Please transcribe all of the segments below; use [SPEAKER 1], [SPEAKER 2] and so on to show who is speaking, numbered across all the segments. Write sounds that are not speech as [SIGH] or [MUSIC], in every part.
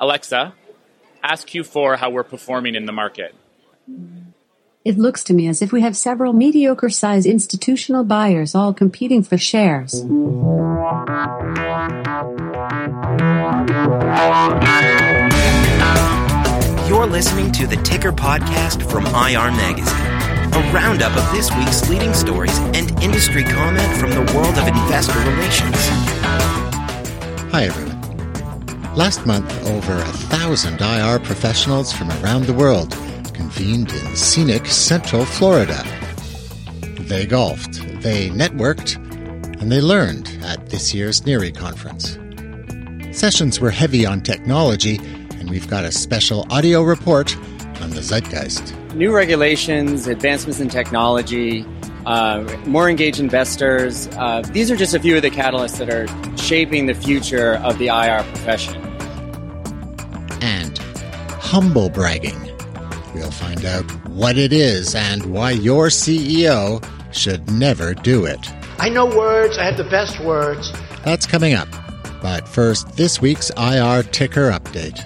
[SPEAKER 1] Alexa, ask Q4 how we're performing in the market.
[SPEAKER 2] It looks to me as if we have several mediocre sized institutional buyers all competing for shares.
[SPEAKER 3] You're listening to the Ticker Podcast from IR Magazine, a roundup of this week's leading stories and industry comment from the world of investor relations.
[SPEAKER 4] Hi, everyone. Last month, over a thousand IR professionals from around the world convened in scenic Central Florida. They golfed, they networked, and they learned at this year's NIRI conference. Sessions were heavy on technology and we've got a special audio report on the zeitgeist.
[SPEAKER 5] New regulations, advancements in technology, uh, more engaged investors. Uh, these are just a few of the catalysts that are shaping the future of the IR profession.
[SPEAKER 4] And humble bragging. We'll find out what it is and why your CEO should never do it.
[SPEAKER 6] I know words, I have the best words.
[SPEAKER 4] That's coming up. But first, this week's IR ticker update.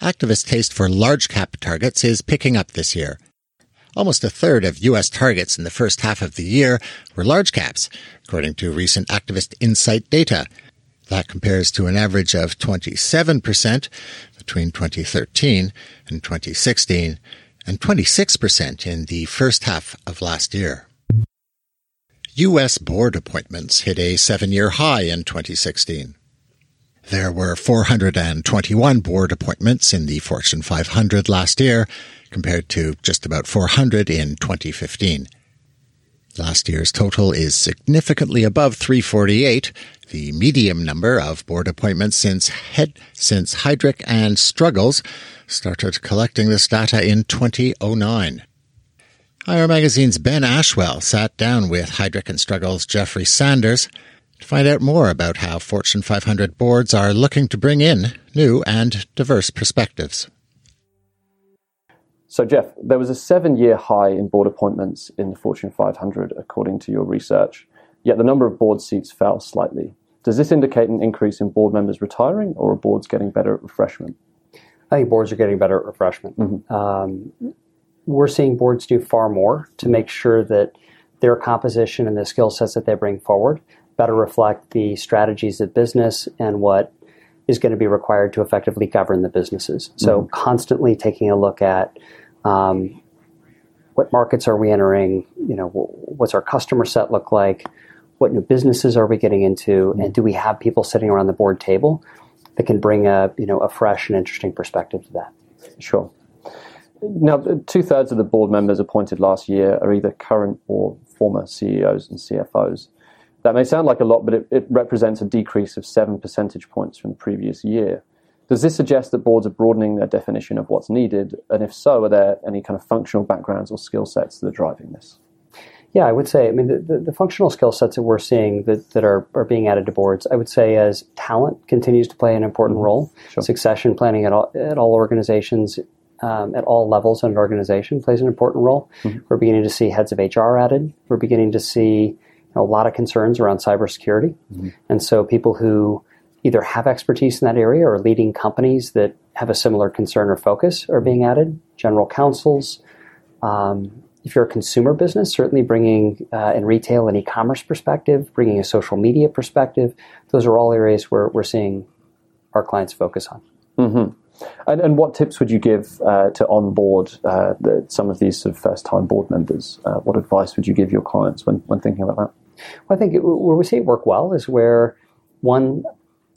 [SPEAKER 4] Activist taste for large cap targets is picking up this year. Almost a third of U.S. targets in the first half of the year were large caps, according to recent activist insight data. That compares to an average of 27% between 2013 and 2016 and 26% in the first half of last year. U.S. board appointments hit a seven year high in 2016. There were 421 board appointments in the Fortune 500 last year, compared to just about 400 in 2015. Last year's total is significantly above 348, the medium number of board appointments since Head, since Heidrick and Struggles started collecting this data in 2009. IR Magazine's Ben Ashwell sat down with Heidrick and Struggles' Jeffrey Sanders to find out more about how Fortune 500 boards are looking to bring in new and diverse perspectives.
[SPEAKER 7] So, Jeff, there was a seven year high in board appointments in the Fortune 500, according to your research, yet the number of board seats fell slightly. Does this indicate an increase in board members retiring or are boards getting better at refreshment?
[SPEAKER 8] I think boards are getting better at refreshment. Mm-hmm. Um, we're seeing boards do far more to make sure that their composition and the skill sets that they bring forward better reflect the strategies of business and what is going to be required to effectively govern the businesses. So, mm-hmm. constantly taking a look at um, what markets are we entering? You know, what's our customer set look like? What new businesses are we getting into? Mm-hmm. And do we have people sitting around the board table that can bring a you know a fresh and interesting perspective to that?
[SPEAKER 7] Sure. Now, two thirds of the board members appointed last year are either current or former CEOs and CFOs. That may sound like a lot, but it, it represents a decrease of seven percentage points from the previous year. Does this suggest that boards are broadening their definition of what's needed? And if so, are there any kind of functional backgrounds or skill sets that are driving this?
[SPEAKER 8] Yeah, I would say, I mean, the, the, the functional skill sets that we're seeing that, that are, are being added to boards, I would say as talent continues to play an important mm-hmm. role, sure. succession planning at all, at all organizations, um, at all levels in an organization plays an important role. Mm-hmm. We're beginning to see heads of HR added. We're beginning to see a lot of concerns around cybersecurity. Mm-hmm. And so people who either have expertise in that area or leading companies that have a similar concern or focus are being added. General counsels. Um, if you're a consumer business, certainly bringing uh, in retail and e-commerce perspective, bringing a social media perspective, those are all areas where we're seeing our clients focus on.
[SPEAKER 7] Mm-hmm. And, and, what tips would you give uh, to onboard uh, the, some of these sort of first-time board members? Uh, what advice would you give your clients when, when thinking about that?
[SPEAKER 8] Well, I think it, where we see it work well is where one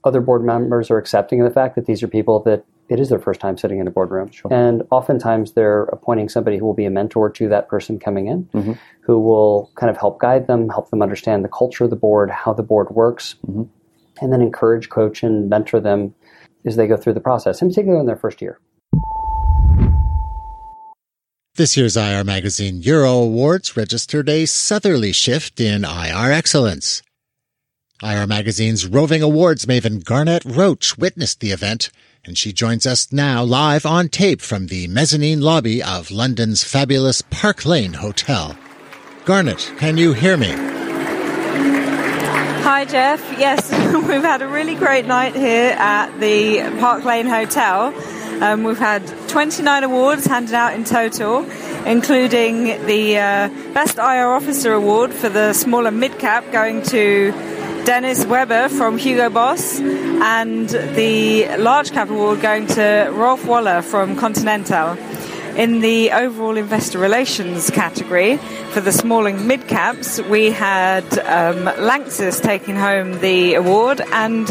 [SPEAKER 8] other board members are accepting of the fact that these are people that it is their first time sitting in a boardroom, sure. and oftentimes they're appointing somebody who will be a mentor to that person coming in, mm-hmm. who will kind of help guide them, help them understand the culture of the board, how the board works, mm-hmm. and then encourage, coach, and mentor them as they go through the process, in particular in their first year.
[SPEAKER 4] This year's IR Magazine Euro Awards registered a southerly shift in IR excellence. IR Magazine's roving awards maven Garnet Roach witnessed the event, and she joins us now live on tape from the mezzanine lobby of London's fabulous Park Lane Hotel. Garnet, can you hear me?
[SPEAKER 9] Hi, Jeff. Yes, [LAUGHS] we've had a really great night here at the Park Lane Hotel. Um, we've had 29 awards handed out in total, including the uh, Best IR Officer Award for the small and mid cap going to Dennis Weber from Hugo Boss, and the Large Cap Award going to Rolf Woller from Continental. In the overall investor relations category for the small and mid caps, we had um, taking home the award and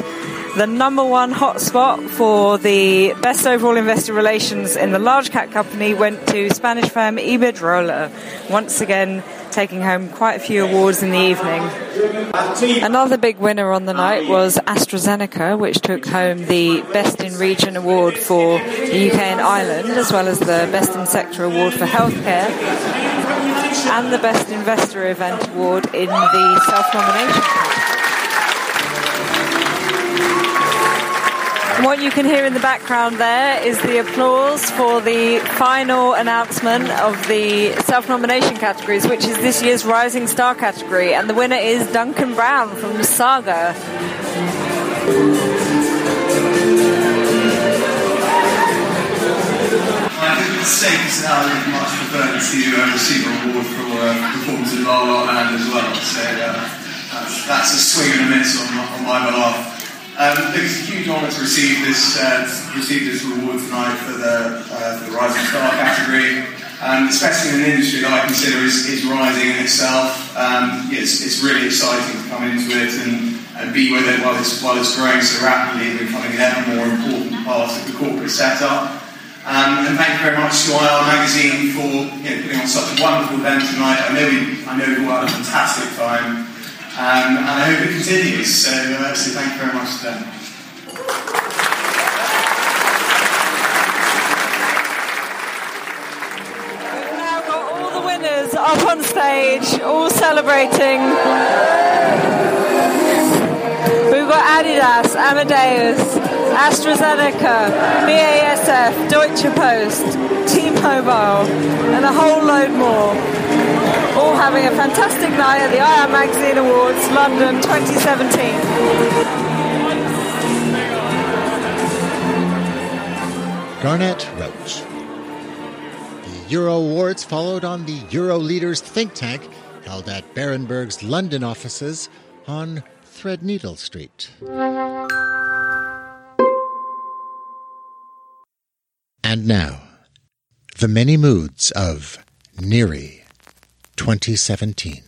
[SPEAKER 9] the number one hotspot for the best overall investor relations in the large cap company went to Spanish firm Iberdrola, once again taking home quite a few awards in the evening. Another big winner on the night was AstraZeneca, which took home the Best in Region award for the UK and Ireland, as well as the Best in Sector award for healthcare, and the Best Investor Event award in the self nomination What you can hear in the background there is the applause for the final announcement of the self nomination categories, which is this year's Rising Star category. And the winner is Duncan Brown from Saga.
[SPEAKER 10] Say I much prefer to uh, receive an award for uh, performance in La La Land as well. So uh, that's, that's a swing and a miss on, on my behalf. Um, it's a huge honour to receive this uh, receive this award tonight for the uh, for the Rising Star category, um, especially in an industry that I consider is, is rising in itself. Um, it's, it's really exciting to come into it and, and be with it while it's while it's growing so rapidly and becoming an ever more important part of the corporate setup. Um, and thank you very much to IR Magazine for you know, putting on such a wonderful event tonight. I know we I know we all had a fantastic time. Um, and I hope it continues. So, uh, so thank you very much to them.
[SPEAKER 9] We've now got all the winners up on stage, all celebrating. We've got Adidas, Amadeus, AstraZeneca, BASF, Deutsche Post, T-Mobile, and a whole load more having a fantastic night at the IR Magazine Awards London 2017.
[SPEAKER 4] Garnet Roach. The Euro Awards followed on the Euro Leaders think tank held at Berenberg's London offices on Threadneedle Street. And now, the many moods of NIRI. 2017.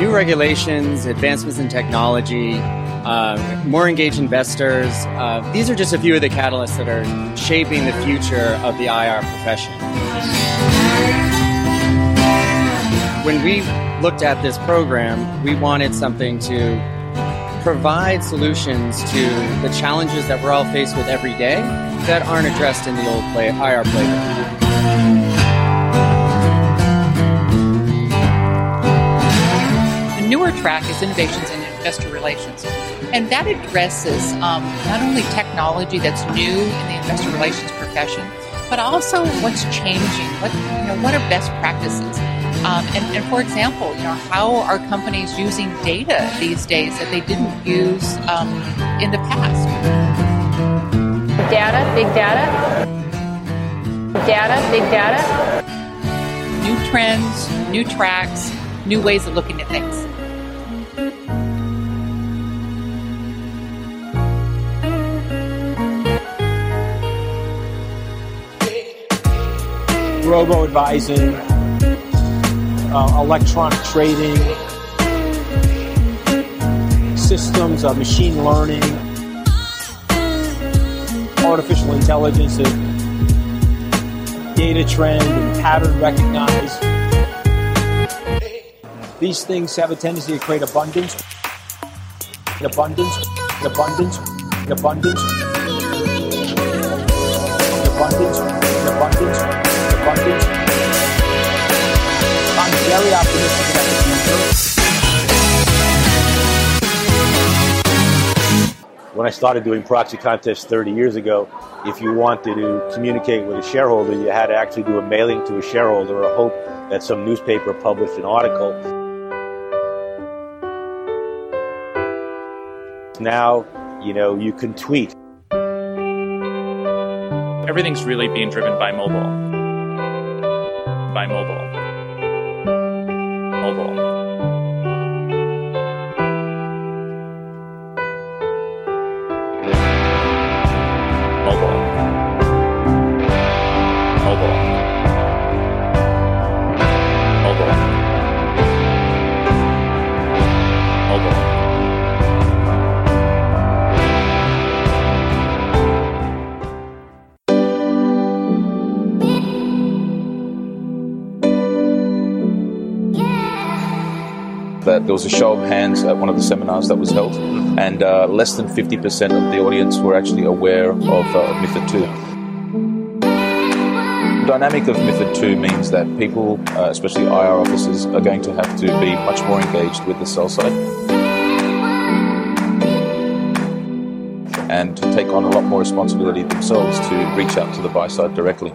[SPEAKER 5] New regulations, advancements in technology, uh, more engaged investors. Uh, these are just a few of the catalysts that are shaping the future of the IR profession. When we looked at this program, we wanted something to provide solutions to the challenges that we're all faced with every day that aren't addressed in the old play, IR playbook.
[SPEAKER 11] The newer track is innovations in investor relations. And that addresses um, not only technology that's new in the investor relations profession, but also what's changing. What you know, what are best practices? Um, and, and, for example, you know, how are companies using data these days that they didn't use um, in the past?
[SPEAKER 12] Data, big data. Data, big data.
[SPEAKER 11] New trends, new tracks, new ways of looking at things.
[SPEAKER 13] robo advising, uh, electronic trading, systems, uh, machine learning, artificial intelligence and data trend and pattern recognize. These things have a tendency to create abundance, abundance, abundance, abundance, abundance, abundance, abundance. I'm very optimistic about the future.
[SPEAKER 14] When I started doing proxy contests 30 years ago, if you wanted to communicate with a shareholder, you had to actually do a mailing to a shareholder or hope that some newspaper published an article. Now, you know, you can tweet.
[SPEAKER 1] Everything's really being driven by mobile. By mobile. Mobile.
[SPEAKER 15] That there was a show of hands at one of the seminars that was held, and uh, less than 50% of the audience were actually aware of uh, MIFID II. The dynamic of MIFID 2 means that people, uh, especially IR officers, are going to have to be much more engaged with the sell side and to take on a lot more responsibility themselves to reach out to the buy side directly.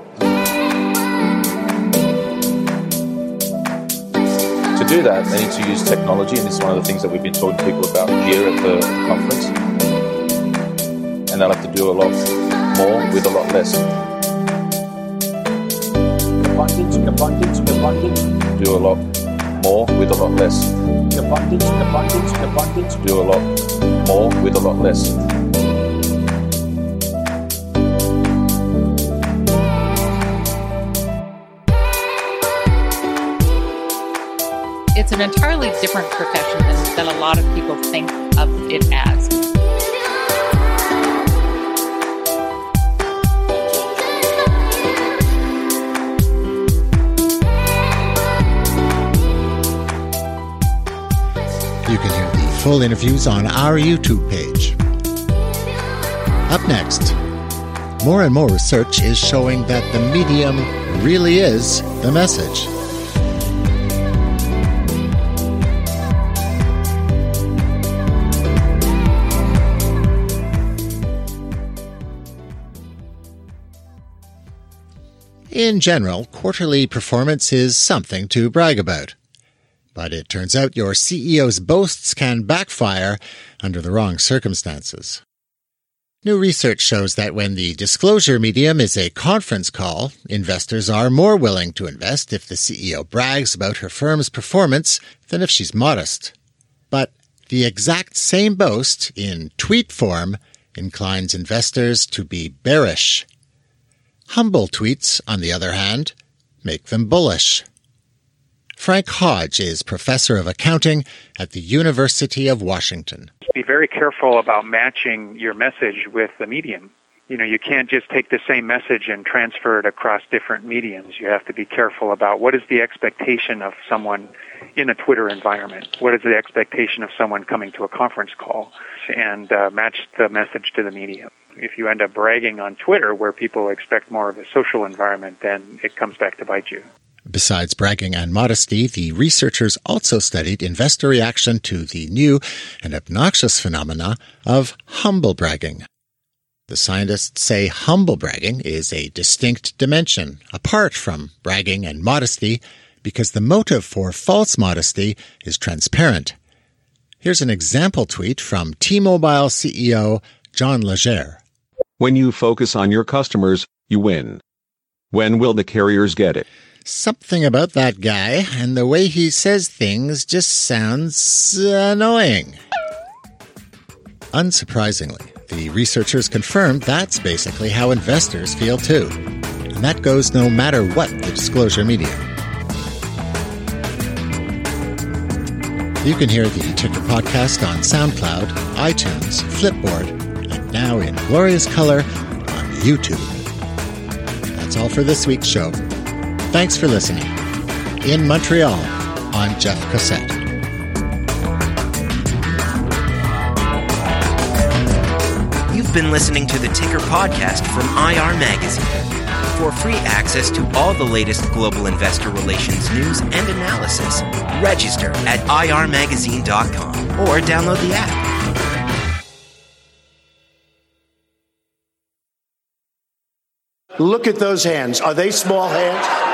[SPEAKER 15] Do that, they need to use technology, and this is one of the things that we've been talking to people about here at the conference. And they'll have to do a lot more with a lot less.
[SPEAKER 13] Abundance, abundance, abundance,
[SPEAKER 15] Do a lot more with a lot less.
[SPEAKER 13] abundance, abundance, abundance.
[SPEAKER 15] Do a lot more with a lot less.
[SPEAKER 11] It's an entirely different profession than, than a lot of people think of it as.
[SPEAKER 4] You can hear the full interviews on our YouTube page. Up next, more and more research is showing that the medium really is the message. In general, quarterly performance is something to brag about. But it turns out your CEO's boasts can backfire under the wrong circumstances. New research shows that when the disclosure medium is a conference call, investors are more willing to invest if the CEO brags about her firm's performance than if she's modest. But the exact same boast in tweet form inclines investors to be bearish. Humble tweets, on the other hand, make them bullish. Frank Hodge is professor of accounting at the University of Washington.
[SPEAKER 16] Be very careful about matching your message with the medium. You know, you can't just take the same message and transfer it across different mediums. You have to be careful about what is the expectation of someone in a Twitter environment? What is the expectation of someone coming to a conference call? And uh, match the message to the medium. If you end up bragging on Twitter where people expect more of a social environment, then it comes back to bite you.
[SPEAKER 4] Besides bragging and modesty, the researchers also studied investor reaction to the new and obnoxious phenomena of humble bragging. The scientists say humble bragging is a distinct dimension, apart from bragging and modesty, because the motive for false modesty is transparent. Here's an example tweet from T-Mobile CEO John Legere.
[SPEAKER 17] When you focus on your customers, you win. When will the carriers get it?
[SPEAKER 4] Something about that guy and the way he says things just sounds annoying. Unsurprisingly, the researchers confirmed that's basically how investors feel too. And that goes no matter what the disclosure medium. You can hear the Ticker podcast on SoundCloud, iTunes, Flipboard, now in glorious color on YouTube. That's all for this week's show. Thanks for listening. In Montreal, I'm Jeff Cossette.
[SPEAKER 3] You've been listening to the Ticker podcast from IR Magazine. For free access to all the latest global investor relations news and analysis, register at irmagazine.com or download the app.
[SPEAKER 6] Look at those hands. Are they small hands?